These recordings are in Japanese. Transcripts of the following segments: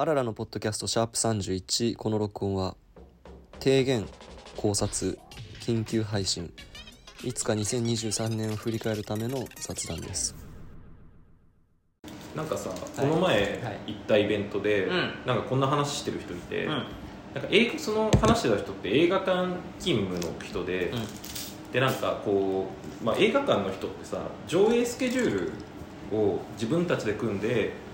あららのポッドキャストシャープ31この録音は提言考察緊急配信。いつか2023年を振り返るための雑談です。なんかさ、この前はい行ったイベントで、うん。なんかこんな話してる人いて、うん。なんか映画その話してた人って映画館勤務の人で、でなんかこう、まあ、映画館の人ってさ上映スケジュールを自分たちで組んで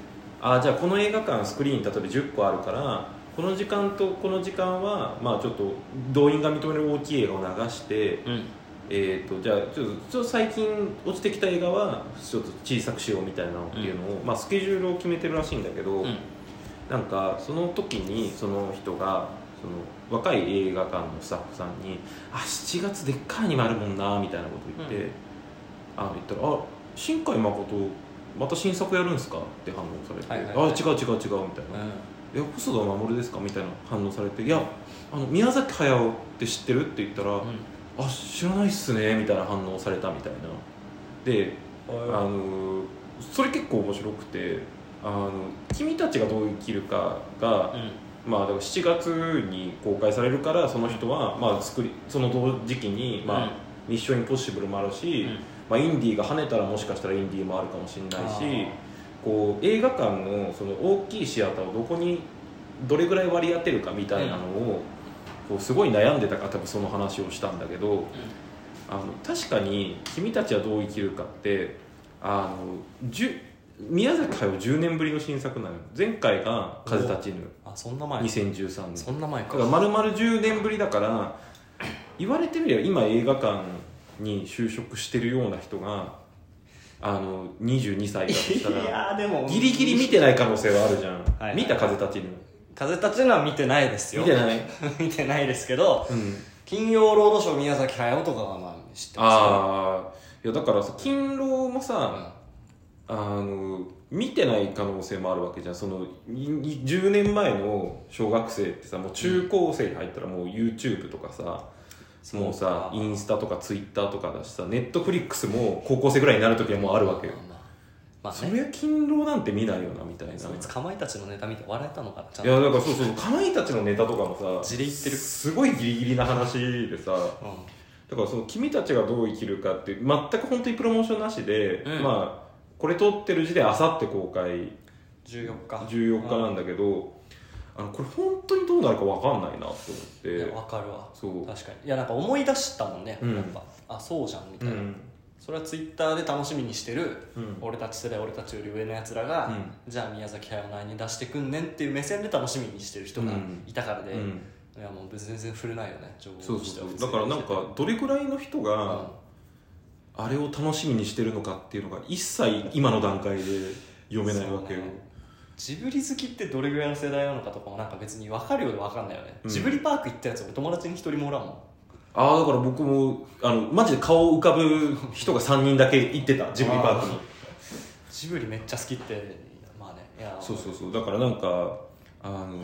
あじゃあこの映画館スクリーン例えば10個あるからこの時間とこの時間は、まあ、ちょっと動員が認める大きい映画を流して、うん。えー、とじゃあちょっと最近落ちてきた映画はちょっと小さくしようみたいなのっていうのを、まあ、スケジュールを決めてるらしいんだけど、うん。なんかその時にその人がその若い映画館のスタッフさんに「あ7月でっかいアニメあるもんな」みたいなこと言って、うん。あの言ったら「あ新海誠また新作やるんですか?」って反応されて「はいはいはい。あ違う違う違う」みたいな「いや細田守ですか?」みたいな反応されて「いやあの宮崎駿って知ってる?」って言ったら「あ知らないっすね」みたいな。反応されたみたい。なであのそれ結構面白くてあの君たちがどう生きるかが、まあ、だから7月に公開されるからその人は、まあ、作りその同時期に、まあうん。ミッションインポッシブルもあるし、うんまあ、インディーが跳ねたらもしかしたらインディーもあるかもしれないしこう映画館のその大きいシアターをどこにどれぐらい割り当てるかみたいなのを、こうすごい悩んでたから多分その話をしたんだけど、あの確かに「君たちはどう生きるか」ってあの宮崎駿10年ぶりの新作なのよ。前回が「風立ちぬ。あそんな」前2013年。そんな前か。だから丸々10年ぶりだから言われてみれば今映画館に就職してるような人があの22歳だとしたいらやーでもギリギリ見てない可能性はあるじゃん、はい。はい見た風立ちぬ？風立ちぬは見てないですよ。見てない、見てないですけどうん、金曜ロードショー宮崎駿とかはまあ知ってますああいやだからさ勤労もさ、あの見てない可能性もあるわけじゃん。そのいい10年前の小学生ってさもう中高生に入ったらもう YouTube とかさ、もうさかインスタとか Twitter とかだしさ Netflix も高校生ぐらいになる時はもうあるわけよ、まあまあ。ね。そりゃ勤労なんて見ないよなみたいな。そいつかまいたちのネタ見て笑えたのかないやだからそうそうかまいたちのネタとかもさ地で言ってる。すごいギリギリな話でさ。うん。だからその君たちがどう生きるかって全く本当にプロモーションなしで、うん。まあこれ撮ってる時点あさって公開。14日。14日なんだけど、あのこれ本当にどうなるか分かんないなと思って。いやわかるわ。そう。確かに。いやなんか思い出したもんね、うん。やっぱ。あそうじゃんみたいな、うん。それはツイッターで楽しみにしてる、うん。俺たち世代俺たちより上のやつらが、うん。じゃあ宮崎駿何に出してくんねんっていう目線で楽しみにしてる人がいたからで、うん。いやもう全然触れないよね。情報としてはだからなんかどれぐらいの人うん。があれを楽しみにしてるのかっていうのが一切今の段階で読めないわけよ、ねジブリ好きってどれぐらいの世代なのかとかもなんか別に分かるようで分かんないよね、うん。ジブリパーク行ったやつ俺友達に一人もおらんもん。ああだから僕もあのマジで顔浮かぶ人が3人だけ行ってた。ジブリパークに。ジブリめっちゃ好きって。まあねいや。そうそうそう。だからなんかあの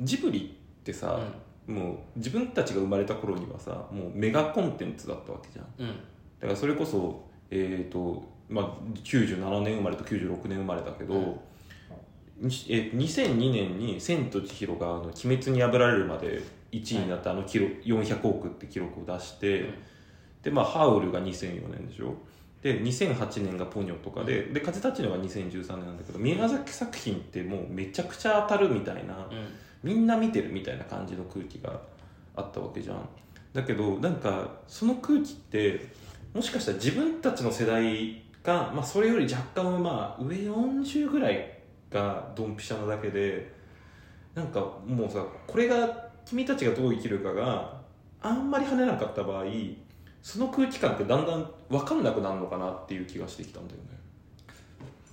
ジブリってさ、もう自分たちが生まれた頃にはさもうメガコンテンツだったわけじゃん。うん。だからそれこそえっ、とまあ97年生まれと96年生まれだけど、うん。にえ2002年に「千と千尋」があの「鬼滅に破られるまで1位になったあの記録400億って記録を出して、うん。でまあハウルが2004年でしょ。で2008年がポニョとかで、で風立ちぬが2013年なんだけど宮崎作品ってもうめちゃくちゃ当たるみたいな、うん。みんな見てるみたいな感じの空気があったわけじゃん。だけどなんかその空気ってもしかしたら自分たちの世代が、まあ、それより若干まあ上40ぐらいがドンピシャなだけでなんかもうさこれが君たちがどう生きるかがあんまり跳ねなかった場合その空気感ってだんだん分かんなくなるのかなっていう気がしてきたんだよね。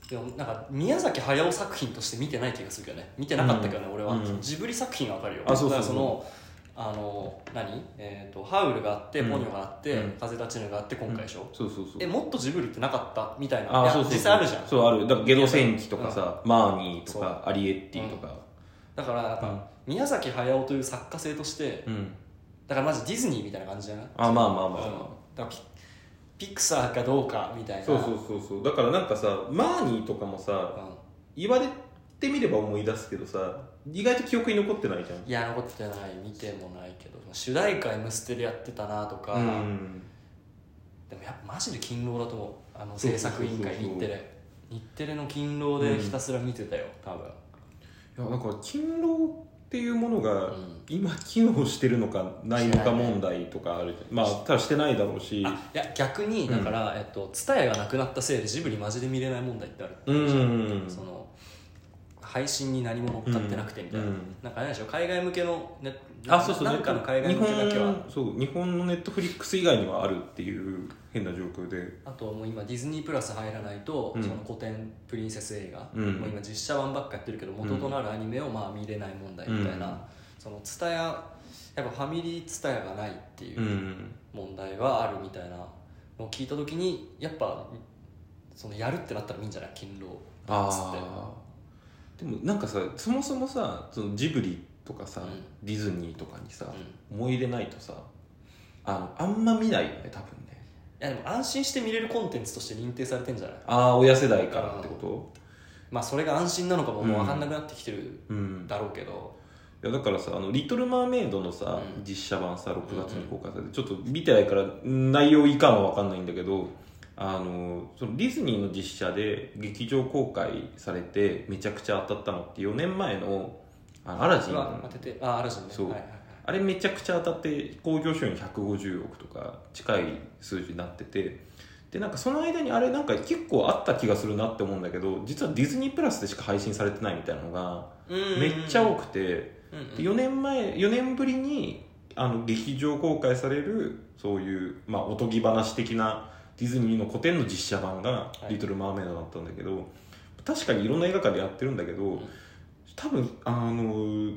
でもなんか宮崎駿作品として見てない気がするけどね。見てなかったけどね、俺は、うん。ジブリ作品は分かるよ。あそうそうそう。だからそのあの何、えー、とハウルがあって、うん。ポニョがあって、うん。風立ちぬがあって今回でしょ、そうそうそう。えもっとジブリってなかった？みたいな。あそうそうそう。実際あるじゃん。そうある。だからゲド戦記とかさ、マーニーとかアリエッティとか。だからなんか、うん。宮崎駿という作家性としてうん。だからマジディズニーみたいな感じじゃない？あまあまあまあうん。まあ、だからピピクサーかどうかみたいな。そうそうそうそう。だからなんかさマーニーとかもさ言われてみれば思い出すけどさ意外と記憶に残ってないじゃん。いや残ってない。見てもないけど主題歌「M ステ」でやってたなとか、うん。でもやっぱマジで勤労だと思う。あの制作委員会日テレ。日テレの勤労でひたすら見てたよ多分。いやだから勤労っていうものがん。今機能してるのかないのか問題とかあるじゃん。まあただしてないだろうし。あいや逆にだから、えっと TSUTAYA がなくなったせいでジブリマジで見れない問題ってあるうん。その配信に何も乗っかってなくてみたいな、うん。なんかあれでしょ海外向けのネあそうそう。なんかの海外日向けだけは。本そう日本のネットフリックス以外にはあるっていう変な状況で。あともう今ディズニープラス入らないと、うん。その古典プリンセス映画、うん。もう今実写版ばっかやってるけど元となるアニメをまあ見れない問題みたいな、うん。そのツタヤやっぱファミリーツタヤがないっていううん。問題があるみたいなのを聞いた時にやっぱそのやるってなったらいいんじゃない？勤労。あつって。あでもなんかさそもそもさそのジブリとかさ、うん。ディズニーとかにさ、う思い入れないとさあのあんま見ないよね多分ね。いやでも安心して見れるコンテンツとして認定されてんじゃない？ああ親世代からってこと？まあそれが安心なのかももう分かんなくなってきてるうん。だろうけど、いやだからさ「あのリトル・マーメイド」のさ、うん。実写版さ6月に公開されて、ちょっと見てないから内容いかんは分かんないんだけどあのそのディズニーの実写で劇場公開されてめちゃくちゃ当たったのって4年前のあのアラジン。当ててあアラジンね。そう。はいはいはい。あれめちゃくちゃ当たって興行収入150億とか近い数字になっててでなんかその間にあれなんか結構あった気がするなって思うんだけど実はディズニープラスでしか配信されてないみたいなのがめっちゃ多くてうんうん。で4年前4年ぶりにあの劇場公開されるそういう、まあ、おとぎ話的なディズニーの古典の実写版が「い。リトル・マーメイド」だったんだけど、確かにいろんな映画館でやってるんだけど、多分あの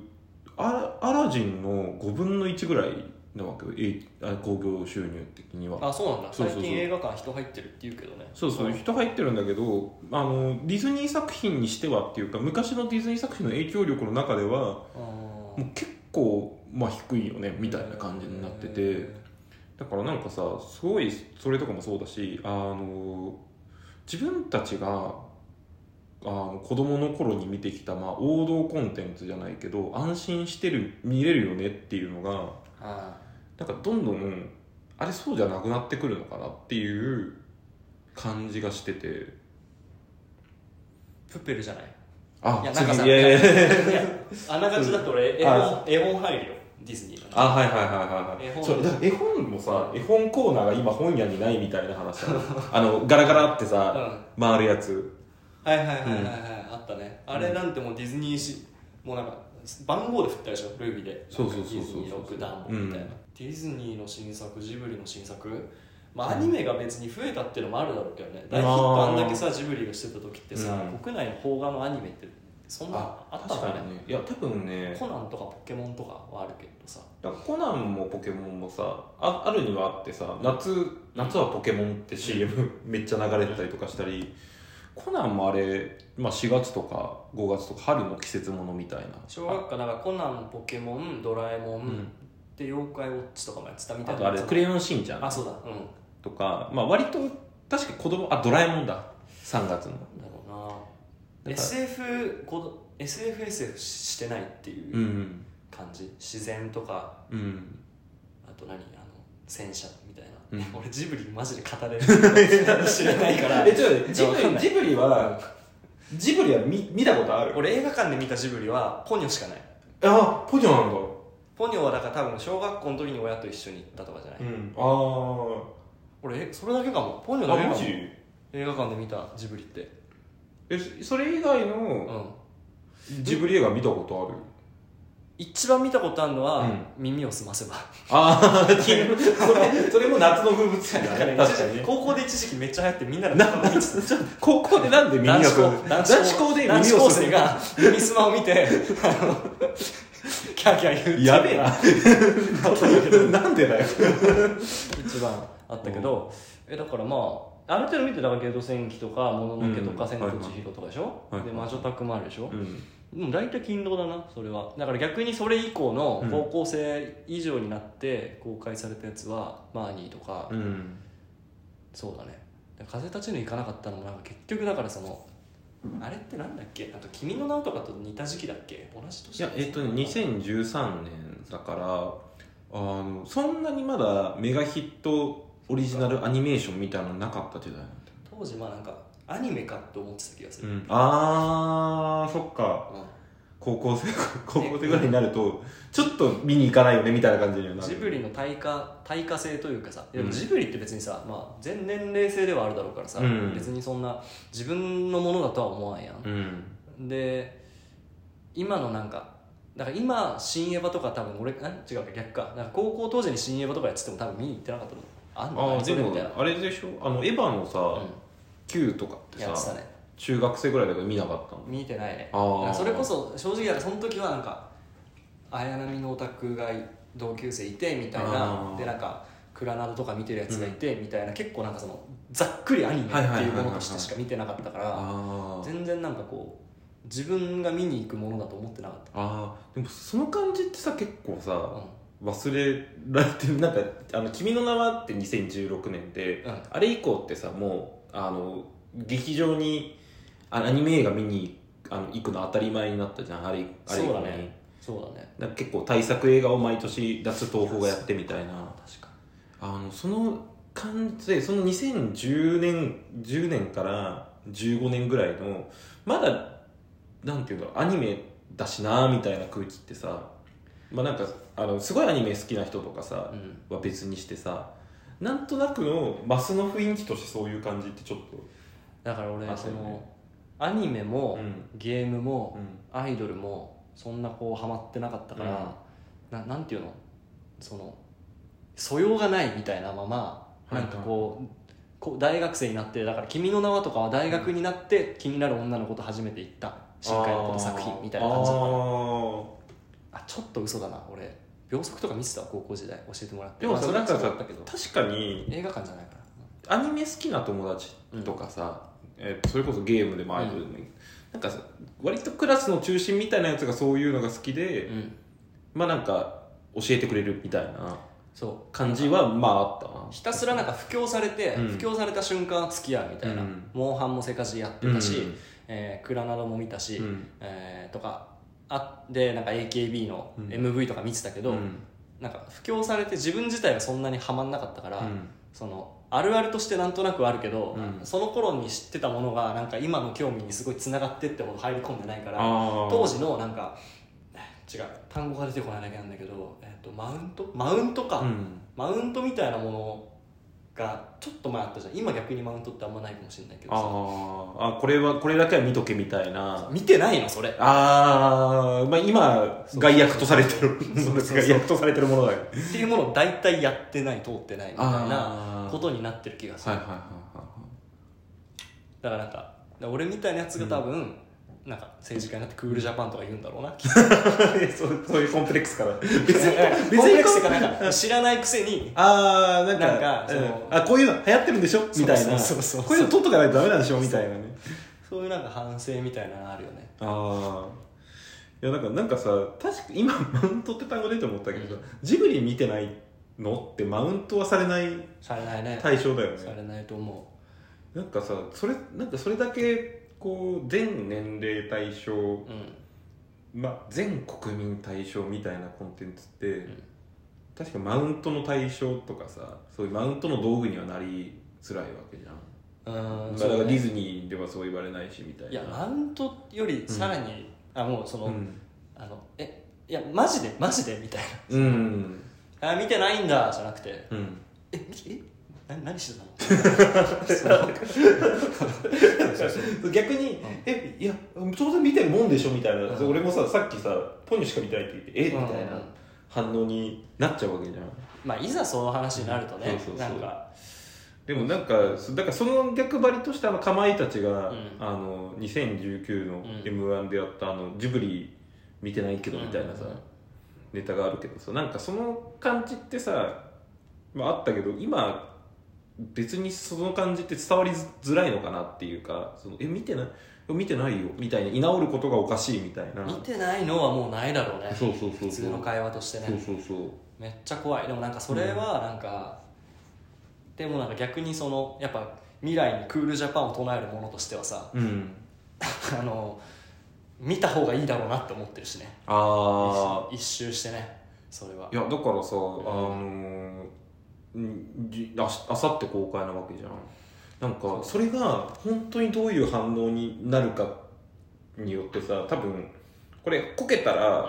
アアラジンの5分の1ぐらいなわけよ。えあ興行収入的には。あそうなんだ。最近映画館人入ってるって言うけどね。そうそう人入ってるんだけどあのディズニー作品にしてはっていうか昔のディズニー作品の影響力の中ではあもう結構、まあ、低いよねみたいな感じになっててだからなんかさすごいそれとかもそうだしあの自分たちがあの子供の頃に見てきた、まあ、王道コンテンツじゃないけど安心してる見れるよねっていうのがあなんかどんどんあれそうじゃなくなってくるのかなっていう感じがしてて。プペルじゃない？あいやなんかさ次。いやいやあながちだと俺 絵あ本絵本入るよディズニーのあはいはいはいはい絵本はいそう絵本もさ絵本コーナーが今本屋にないみたいな話だ あのガラガラってうん。さ、は回るやつ。いはいはいはいはい、あったね。あれなんてもうディズニーしもうなんか番号で振ったでしょルビーで。そうそうそうそうディズニーンみたいな、うん。ディズニーの新作ジブリの新作？まあアニメが別に増えたっていうのもあるだろうけどね。大ヒットあんだけさジブリがしてた時ってさ、うん。国内の邦画のアニメってそんなあったかね。にね。いや多分ね。コナンとかポケモンとかはあるけどさ。コナンもポケモンもさああるにはあってさ夏夏はポケモンって CM めっちゃ流れてたりとかしたりコナンもあれ、まあ、4月とか5月とか春の季節ものみたいな。小学科なんかコナンポケモンドラえもん、ん。で妖怪ウォッチとかもやってたみたいな。あとあれ「クレヨンしんちゃん。あ」そうだ。うん。とか、まあ、割と確か子供あドラえもんだ。3月の SF こど SFSF してないっていううん感じ、自然とか。うん。あと何？あの戦車みたいな、うん。俺ジブリマジで語れる知らないから。えちょっとジブリジブリはジブリは見見たことある？俺映画館で見たジブリはポニョしかない。あポニョなんだ。ポニョはだから多分小学校の時に親と一緒に行ったとかじゃない、うん。あ俺えそれだけかも。ポニョああの映画マジ？映画館で見たジブリってえそそれ以外うのん。ジブリ映画見たことある？一番見たことあるのは、うん。耳をすませば。ああ それそれも夏の風物詩だね。確かにね。高校で一時期めっちゃ流行ってみんなで高校でなんで耳が男子校男子校で耳を男子高する生が耳すまを見てキャーキャー言うやべえな。なんでだよ。一番あったけど、えだからまあある程度見てたからゲド戦記とかもののけとかうん千と千尋とかでしょ、はいはいで魔女宅もあるでしょ、うん。大体勤労だなそれは。だから逆にそれ以降のうん。高校生以上になって公開されたやつは、マーニーとか、うん。そうだね。で風立ちぬ行かなかったのもなんか結局だからそのあれってなんだっけ？あと「君の名」とかと似た時期だっけ？同じ年いやえっとね2013年だからあのそんなにまだメガヒットオリジナルアニメーションみたいなのなかった時代なんだよ当時まあなんかアニメかって思ってた気がする、うん、あーそっか。うん高校生 高校生ぐらいになるとちょっと見に行かないよねみたいな感じにはなる。ジブリの対価対価性というかさでうん。もジブリって別にさ、まあ、全年齢制ではあるだろうからさ、うん。別にそんな自分のものだとは思わんやん、うん。で今のなんかだから今新エヴァとか多分俺あ違うか逆か。なんか高校当時に新エヴァとかやってても多分見に行ってなかったのあんの？ああでもそれみたいな。あれでしょ？あのエヴァのさ、う Q とかってん、やってさたね。中学生ぐらいだから見なかったの？見てないね。あそれこそ正直だからその時はなんか綾波のオタクが同級生いてみたいあなー。でなんかクラナドとか見てるやつがいてみたいな、結構なんかそのざっくりアニメっていうものとしてしか見てなかったからあー。全然なんかこう自分が見に行くものだと思ってなかっあー。でもその感じってさ結構さ、たうん忘れられてる。なんか「あの君の名は」って2016年で、うん。あれ以降ってさもうあの劇場にあアニメ映画見にあの行くの当たり前になったじゃんあれあれ以降に。そうだね。そうだねなんか結構大作映画を毎年脱東宝がやってみたいな。確かあのその感じでその2010年10年から15年ぐらいのまだなんていうのアニメだしなみたいな空気ってさまあなんかあのすごいアニメ好きな人とかさ、にうん。は別にしてさなんとなくのマスの雰囲気としてそういう感じってちょっとだから俺そあそうね。のアニメもうん。ゲームもうん。アイドルもそんなこうハマってなかったから、ななんていうの？その素養がないみたいなままはいなんかこう,、こう大学生になってだから「君の名は」とかは大学になって気になる女の子と初めて行った深海のこと作品みたいな感じだったああちょっと嘘だな。俺秒速とか見てたわ高校時代。教えてもらって。ーでもさまあなんかさ確かに映画館じゃないから。アニメ好きな友達とかさ、えーそれこそゲームでもアイドルでもいい、なんかさ割とクラスの中心みたいなやつがそういうのが好きで、うん。まあなんか教えてくれるみたいなそう。感じはまああったな。ひたすらなんか布教されて、うん。布教された瞬間は付き合うみたいな、うん。モンハンもせかしやってたし、うん。えークラナドも見たし、うん。えーとかあでなんか AKB のうん。MV とか見てたけど、うん。なんか布教されて自分自体がそんなにはまんなかったから、うん。そのあるあるとしてなんとなくあるけど、うん。その頃に知ってたものがなんか今の興味にすごいつながってってほど入り込んでないから当時のなんか違う単語が出てこないだけなんだけど、えー、とマウント？マウントか、うん。マウントみたいなものがちょっと前あったじゃん。今逆にマウントってあんまないかもしれないけどさ。あー。あこれはこれだけは見とけみたいな。見てないの？それ。ああまあ今害悪とされてる。そうそう害悪 とされてるものだよ。っていうものを大体やってない通ってないみたいなことになってる気がする、はいはいはいはだからなんか俺みたいなやつが多分、なんか政治家になってクールジャパンとか言うんだろうな。そうそういうコンプレックスから。別にコンプレックスかなんか知らないくせにああなんかなんかそのうんあこういうの流行ってるんでしょみたいなそうそうこういうの取っとかないとダメなんでしょみたいなねそういうなんか反省みたいなのあるよねああいやなんかなんかさ確か今マウントって単語出て思ったけどさ、ジブリ見てないのってマウントはされないされないね対象だよねされないと思なんかさそれなんかそれだけこう全年齢対象、ううん。まあ、全国民対象みたいなコンテンツって、ん。確かマウントの対象とかさそういうマウントの道具にはなりづらいわけじゃん、あ、だからディズニーではそう言われないしみたいな。いやマウントよりさらに、あもうその、うん、あのえいやマジでマジでみたいうん。なあ見てないんだじゃなくて。うん、えみえ？な何してたの？その逆に、えいや当然見てるもんでしょみたいな、うん。俺もささっきさポニョしか見てないって言ってえ、うん。みたいな反応になっちゃうわけじゃん。まあいざその話になるとね、そうそうそう。なんか。でもなんかだからその逆張りとしてあのかまいたちが、うん。あの2019のうん。m 1でやったあのジブリ見てないけどみたいなさ、うんうんうん。ネタがあるけどさなんかその感じってさ、まあ、あったけど今別にその感じって伝わりづらいのかなっていうかそのえ見てない？見てないよ。みたいな。居直ることがおかしいみたいな。見てないのはもうないだろうね。そうそうそう普通の会話としてね。そうそうそう。めっちゃ怖い。でもなんかそれはなんか、でもなんか逆にそのやっぱ未来にクールジャパンを唱えるものとしてはさうん。あの見た方がいいだろうなって思ってるしね。あ一周してね。それは。あいやだからさ、あのんじああさって公開なわけじゃん。なんかそれが本当にどういう反応になるかによってさ多分これこけたら、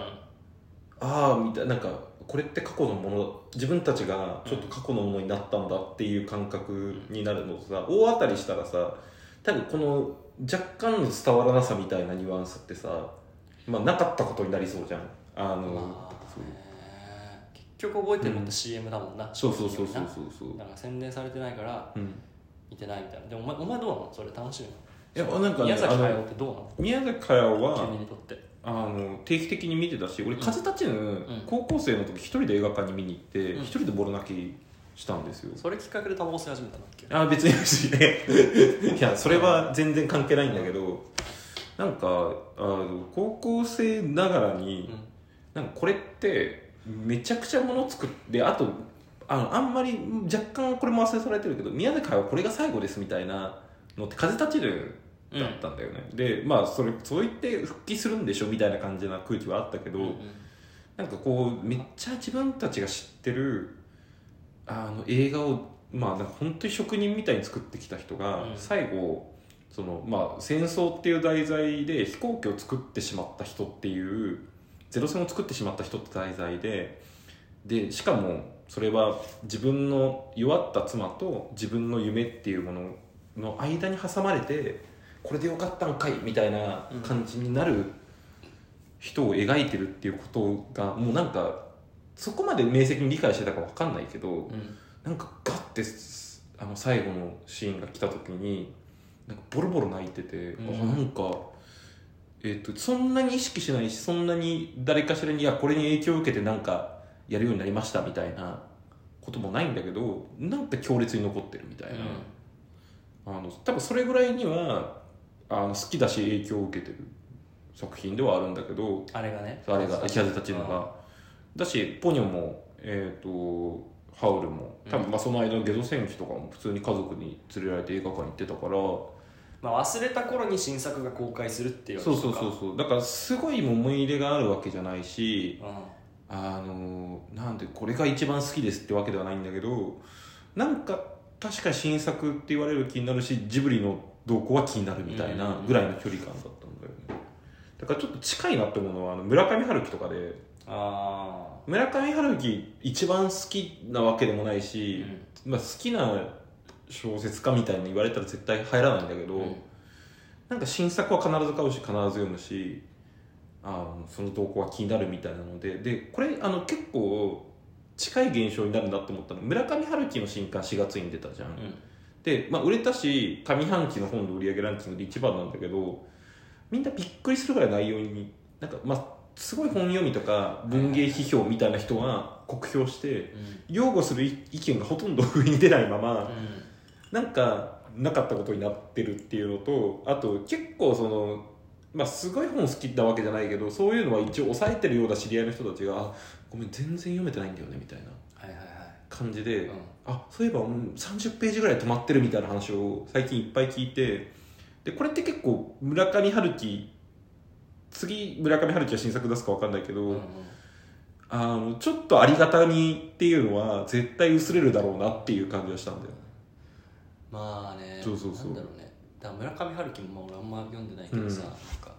ああみたいななんかこれって過去のもの自分たちがちょっと過去のものになったんだっていう感覚になるのとさ大当たりしたらさ多分この若干の伝わらなさみたいなニュアンスってさ、まあ、なかったことになりそうじゃん。あの、まあ局覚えてるのって CM だもんな、そうそうそうそうなそう。そうだから宣伝されてないからうん。見てないみたいな。でもお前お前どうなのそれ楽しいの？いやなんかね宮崎あの駿ってどうなの？宮崎駿は君にとって。あの定期的に見てたし俺風立ちぬ、ん。高校生の時一人で映画館に見に行ってうん。一、人でボロ泣きしたんですよ。それきっかけでタバコ吸い始めたんだっけあ別に別にいやそれは全然関係ないんだけどなんかあの高校生ながらに、なんかこれってめちゃくちゃもの作ってあとあのあんまり若干これも忘れされてるけど宮崎駿はこれが最後ですみたいなのって風立ちぬだったんだよね、でまあそれそう言って復帰するんでしょみたいな感じな空気はあったけど、うんうん。なんかこうめっちゃ自分たちが知ってるあの映画をまあなんか本当に職人みたいに作ってきた人が、うん。最後そのまあ戦争っていう題材で飛行機を作ってしまった人っていうゼロ戦を作ってしまった人って題材ででしかもそれは自分の弱った妻と自分の夢っていうものの間に挟まれてこれでよかったんかいみたいな感じになる人を描いてるっていうことがもうなんかそこまで明晰に理解してたか分かんないけどうん。なんかガッてすあの最後のシーンが来た時になんかボロボロ泣いてて、うん。あなんか、えっとそんなに意識しないしそんなに誰かしらにいやこれに影響を受けてなんかやるようになりましたみたいなこともないんだけどなんか強烈に残ってるみたいな、あの多分それぐらいにはあの好きだし影響を受けてる作品ではあるんだけどあれがね。あれが「キャズたちのが」だしポニョもえっ、とハウルも多分まあその間のゲド戦記とかも普通に家族に連れられて映画館に行ってたからまあ、忘れた頃に新作が公開するっていうそうそううそうそう。だからすごい思い入れがあるわけじゃないしうん。あのなんでこれが一番好きですってわけではないんだけどなんか確かに新作って言われる気になるしジブリの動向は気になるみたいなぐらいの距離感だったんだよね。だからちょっと近いなって思うのはあの村上春樹とかであ村上春樹一番好きなわけでもないし、まあ、好きな小説家みたいに言われたら絶対入らないんだけど、うん。なんか新作は必ず買うし必ず読むしあのその動向は気になるみたいなのででこれあの結構近い現象になるなって思ったの村上春樹の新刊4月に出たじゃん、うん。で、まあ、売れたし上半期の本の売り上げランキングで一番なんだけどみんなびっくりするぐらい内容になんかまあすごい本読みとか文芸批評みたいな人は酷評して擁護する意見がほとんど上に出ないままなんかなかったことになってるっていうのとあと結構そのまあすごい本好きなわけじゃないけどそういうのは一応抑えてるような知り合いの人たちがあ「ごめん全然読めてないんだよね」みたいな感じで、うん。あそういえばうん30ページぐらい止まってるみたいな話を最近いっぱい聞いてでこれって結構村上春樹次村上春樹が新作出すか分かんないけど、うんうん。あのちょっとありがたみっていうのは絶対薄れるだろうなっていう感じがしたんだよまあねそうそうそう。なんだろうね。だから村上春樹もまあ俺あんま読んでないけどさ、うん。なんか。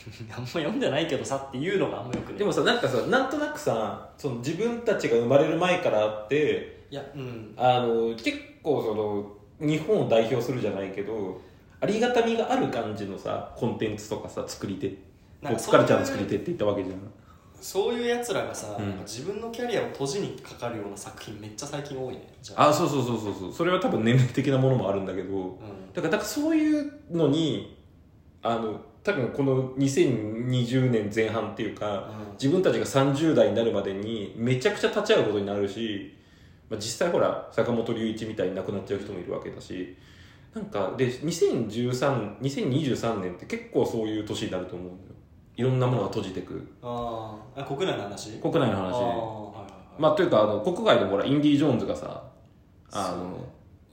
あんま読んでないけどさっていうのがあんまよくねでもさなんかさなんとなくさその自分たちが生まれる前からあっていやうん。あの結構その日本を代表するじゃないけどありがたみがある感じのさコンテンツとかさ作り手。なんか疲れちゃうの作り手って言ったわけじゃんそういうやつらがさ、うん。自分のキャリアを閉じにかかるような作品めっちゃ最近多いね。じゃあ。あそうそうそうそうそう。それは多分年齢的なものもあるんだけど。うん。だからだからそういうのにあの多分この2020年前半っていうか自分たちが30代になるまでにめちゃくちゃ立ち会うことになるし、まあ、実際ほら坂本龍一みたいに亡くなっちゃう人もいるわけだしなんかで2013 2023年って結構そういう年になると思うんだよいろんなものが閉じてく。あー。あ国内の話？国内の話。はいはいはい。まあというかあの国外でもほらインディ・ジョーンズがさあの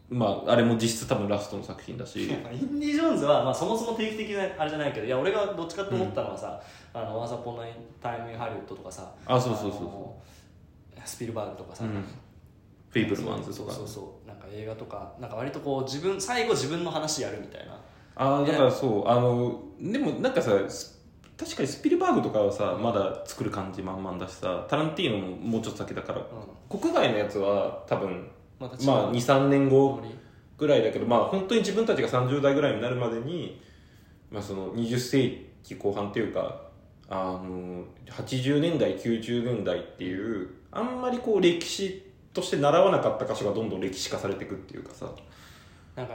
まああれも実質多分ラストの作品だし。インディ・ジョーンズは、まあ、そもそも定期的なあれじゃないけどいや俺がどっちかと思ったのはさ「あのワンサポンナイタイム・ハリウッド」とかさあそうそうそうそう。スピルバーグとかさ、うん。フェイブルマンズとか。そうそうそうなんか映画とかなんか割とこう自分最後自分の話やるみたいな。ああだからそう。あのでもなんかさス確かにスピルバーグとかはさまだ作る感じ満々だしさタランティーノももうちょっと先だからうん。国外のやつは多分ままあ23年後ぐらいだけどまあ本当に自分たちが30代ぐらいになるまでに、まあ、その20世紀後半っていうかあの80年代90年代っていうあんまりこう歴史として習わなかった箇所がどんどん歴史化されていくっていうかさ。なんか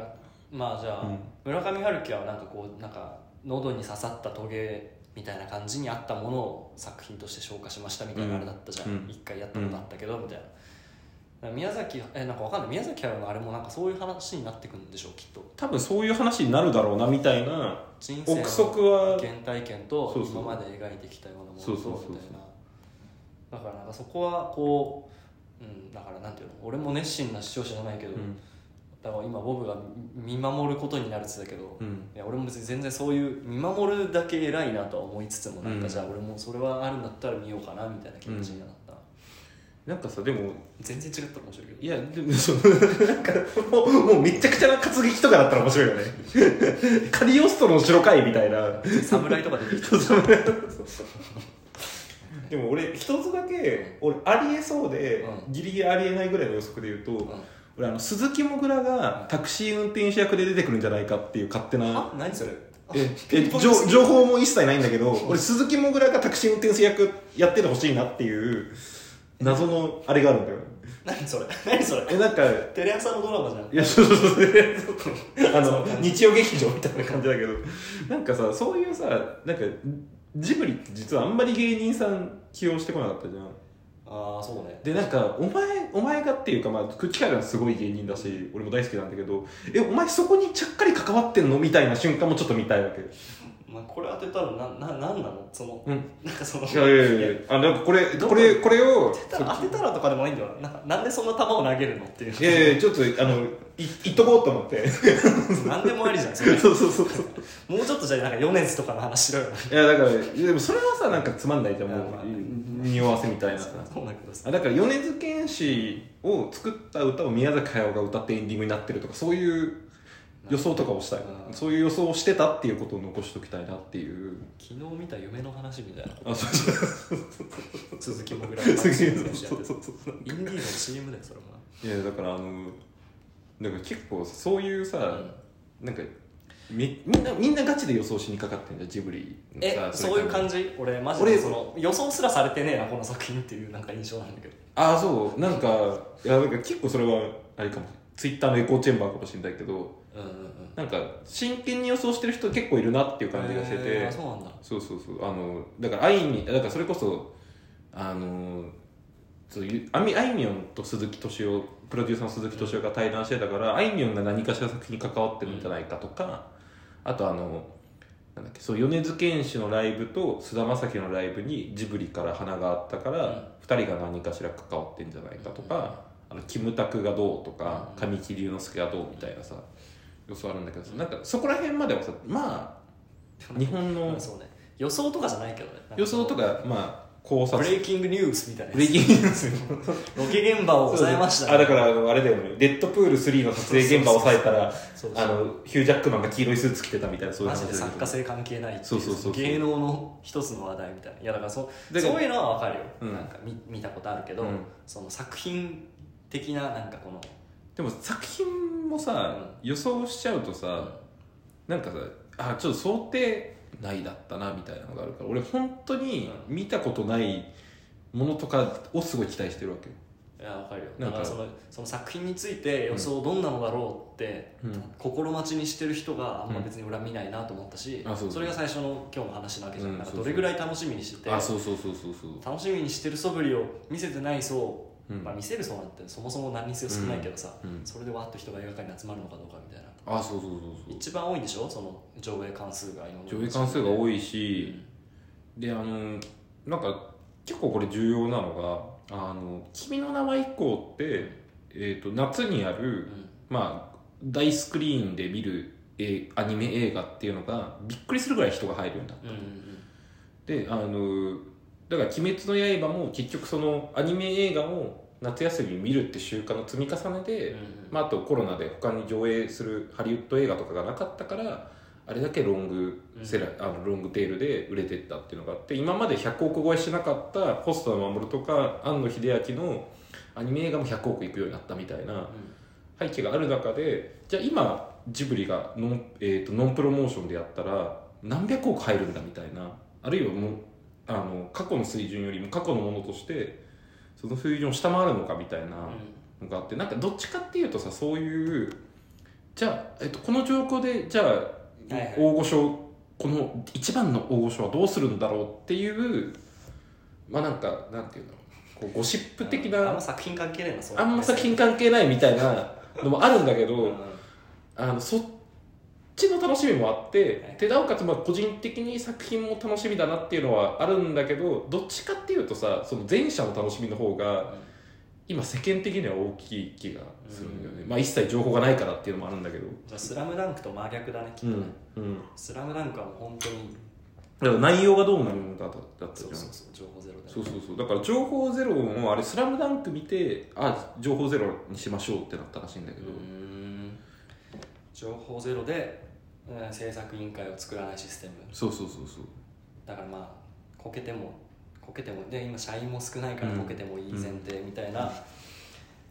まあじゃあ、うん。村上春樹はなんかこうなんか喉に刺さったトゲみたいな感じにあったものを作品として消化しましたみたいなあれだったじゃん、うん。一回やったことあったけど、みたいな。宮崎えなんかわかんない。宮崎駿のあれもなんかそういう話になってくるんでしょうきっと。多分そういう話になるだろうなみたいな。人生憶測は。の原体験と今まで描いてきたようなものとみたいな。だからなんかそこはこう、うん、だからなんていうの。俺も熱心な視聴者じゃないけど、うんだから今ボブが見守ることになるって言ってたけど、うん。いや俺も別に全然そういう見守るだけ偉いなとは思いつつもなんかうん。じゃあ俺もそれはあるんだったら見ようかなみたいな気持ちにはなった、なんかさでも全然違ったら面白いけど。いやでもそうなんかもうもうめちゃくちゃな活劇とかだったら面白いよね。カリオストロの城かいみたいな。侍とか出てきたでも俺一つだけ俺ありえそうで、うギリギリありえないぐらいの予測で言うと、ん俺あの鈴木もぐらがタクシー運転手役で出てくるんじゃないかっていう勝手なあ何それ？えピえ情情報も一切ないんだけど俺鈴木もぐらがタクシー運転手役やっててほしいなっていう謎のあれがあるんだよ。何それ？何それ？えなんかテレ朝のドラマじゃん。いやそうそうそう。あの日曜劇場みたいな感じだけど。なんかさそういうさなんかジブリって実はあんまり芸人さん起用してこなかったじゃんああそうね。でなんかお前お前がっていうかまあ空気階段すごい芸人だし俺も大好きなんだけどえお前そこにちゃっかり関わってんの？みたいな瞬間もちょっと見たいわけ。まあ、これ当てたらなななんなの？その、うん。なんかそのいやいやいやいや。あなんかこれこれこれを当てたら当てたらとかでもいいんだよな。なんかなんでそんな球を投げるのっていう。いやいやちょっとあのい言っとこうと思って。なんでもありじゃん。そ れそうそうそうそう。もうちょっとじゃあなんか米津とかの話しろよ。いやだからでもそれはさなんかつまんないじゃんもういやまあ。匂わせみたいな。さそうだけどさあだから米津玄師を作った歌を宮崎駿が歌ってエンディングになってるとかそういう予想とかをしたい。うん。そういう予想をしてたっていうことを残しておきたいなっていう。昨日見た夢の話みたいな。あそうそう。鈴木もぐらいそうそうインディそうそうそうーの CM だよそれもいやだからあのなんか結構そういうさ、なんかみみんなみんなガチで予想しにかかってんじゃんジブリのえさそういう感じ？じ俺マジ俺でその予想すらされてねえなこの作品っていうなんか印象なんだけど。ああそう。なんかいやなんか結構それはあれかも。ツイッターのエコーチェンバーかもしれないけどうんうんうん。なんか真剣に予想してる人結構いるなっていう感じがしてて、えーあそうなんだ。そうそうそう。あのだからあいみだからそれこそあのそうあみあいみょんと鈴木敏夫プロデューサーの鈴木敏夫が対談してたから、あいみょんが何かしら作品に関わってるんじゃないかとか、あとあのなんだっけそう米津玄師のライブと菅田将暉のライブにジブリから花があったから、うん。二人が何かしら関わってんじゃないかとか、あのキムタクがどうとか、うん。神木隆之介がどうみたいなさ予想あるんだけどさなんかそこら辺まではさまあ日本のそうね。予想とかじゃないけどね。予想とかまあ考察。ブレイキングニュースみたいな。ブレイキングニュース。ロケ現場を抑えましたあだからあのあれだよね。デッドプール3の撮影現場を抑えたらそうそうあのヒュージャックマンが黄色いスーツ着てたみたいなそういうマジで作家性関係ないっていそうそうそうそう。芸能の一つの話題みたいな。いやだからそだからそういうのは分かるよ、うん。なんか見見たことあるけど、うん。その作品的ななんかこのでも作品もさ、予想しちゃうとさ、なんかさあちょっと想定内だったなみたいなのがあるから俺本当に見たことないものとかをすごい期待してるわけよ。いや分かるよ。なんか。だからそのその作品について予想どんなのだろうって、うん。心待ちにしてる人があんま別に俺は見ないなと思ったし、あそうそう。れが最初の今日の話なわけじゃん,、なんかうんそうそう。どれぐらい楽しみにしててあそうそうそうそうそう。楽しみにしてる素振りを見せてない層、うんまあ、見せる層なんてそもそも何にせよ少ないけどさ、うん。それでわーっと人が映画館に集まるのかどうかみたいな。あそうそうそうそう。一番多いんでしょ？その上映関数が今上映関数が多いいし、であのなんか結構これ重要なのが「あの君の名は以降」って、えー、と夏にある、まあ大スクリーンで見るえアニメ映画っていうのがびっくりするぐらい人が入るようになった。うんうん。であのだから「鬼滅の刃」も結局そのアニメ映画を夏休みに見るって習慣の積み重ねで、うんうん。まあ、あとコロナで他に上映するハリウッド映画とかがなかったからあれだけロングセラ、あのロングテールで売れてったっていうのがあって今まで100億超えしなかった細田守とか庵野秀明のアニメ映画も100億いくようになったみたいな背景がある中でじゃあ今ジブリがノン,、えー、とノンプロモーションでやったら何百億入るんだみたいなあるいはもうあの過去の水準よりも過去のものとしてその水準を下回るのかみたいなのがあってなんかどっちかっていうとさそういうじゃあ、えっと、この状況でじゃあ、はいはい。大御所この一番の大御所はどうするんだろうっていうまあなんかなんていうのこうゴシップ的あんなま作品関係ないなあんま作品関係ないみたいなのもあるんだけど、うん。あのそっちの楽しみもあって、はい。でなおかつまあ個人的に作品も楽しみだなっていうのはあるんだけどどっちかっていうとさその前者の楽しみの方が今世間的には大きい気がするんだよね、うん。まあ一切情報がないからっていうのもあるんだけど。じゃあ「スラムダンクと真逆だねきっと。ねうん、うん、スラムダンクはもう本当にだから内容がどうなるのかだったじゃん。そうそうそう情報ゼロでそうそうそう。だから情報ゼロもあれ「スラムダンク見てあ情報ゼロにしましょうってなったらしいんだけど、うーん情報ゼロで、うん、制作委員会を作らないシステム。そうそうそうそう。だからまあこけてもこけてもで今社員も少ないからうんこけてもいい前提みたいな、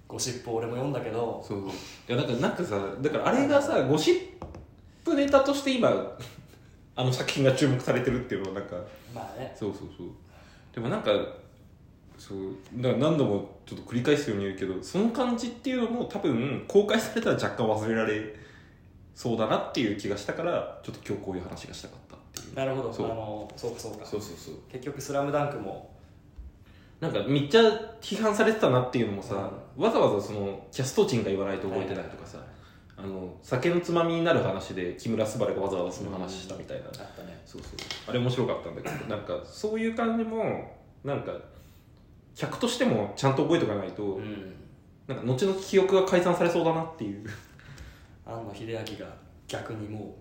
ゴシップを俺も読んだけど。そういやなんかなんかさだからあれがさゴシップネタとして今 あの作品が注目されてるっていうのはなんかまあね。そうそうそう。でもなんかそうだから何度もちょっと繰り返すように言うけどその感じっていうのも多分公開されたら若干忘れられそうだなっていう気がしたからちょっと今日こういう話がしたかったっていう。なるほど。あそう。のそうかそうか。そうそうそう。結局「スラムダンクも。なんかめっちゃ批判されてたなっていうのもさ、わざわざそのキャスト陣が言わないと覚えてないとかさ、あの酒のつまみになる話で木村昴がわざわざその話したみたいな、あったね。そうそう。あれ面白かったんだけどなんかそういう感じもなんか客としてもちゃんと覚えておかないと、うん。なんか後々記憶が改ざんされそうだなっていう庵野秀明が逆にも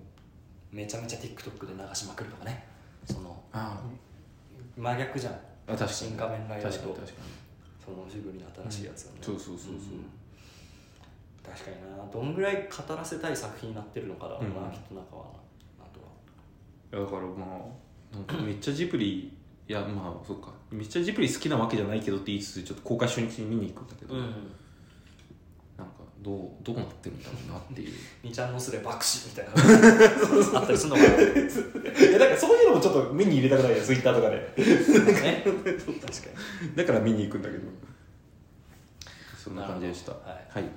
うめちゃめちゃ TikTok で流しまくるとかね。そのあ真逆じゃん。あ確かに。新仮面ライダーと確かに確かに。そのジブリの新しいやつをね、そうそうそうそう、確かにな。どんぐらい語らせたい作品になってるのかだろうな、うん。きっと中は。なあとは。いやだからまあなんかめっちゃジブリいやまあそっか。めっちゃジブリ好きなわけじゃないけどって言いつつちょっと公開初日に見に行くんだけど、なん。かどうどうなってるんだろうなっていう。みちゃんのすれ爆死みたいな。あったりするのかな。いやなんかそういうのもちょっと目に入れたくないよツイッターとかで。ね。確かに。だから見に行くんだけど。そんな感じでした。はい。はい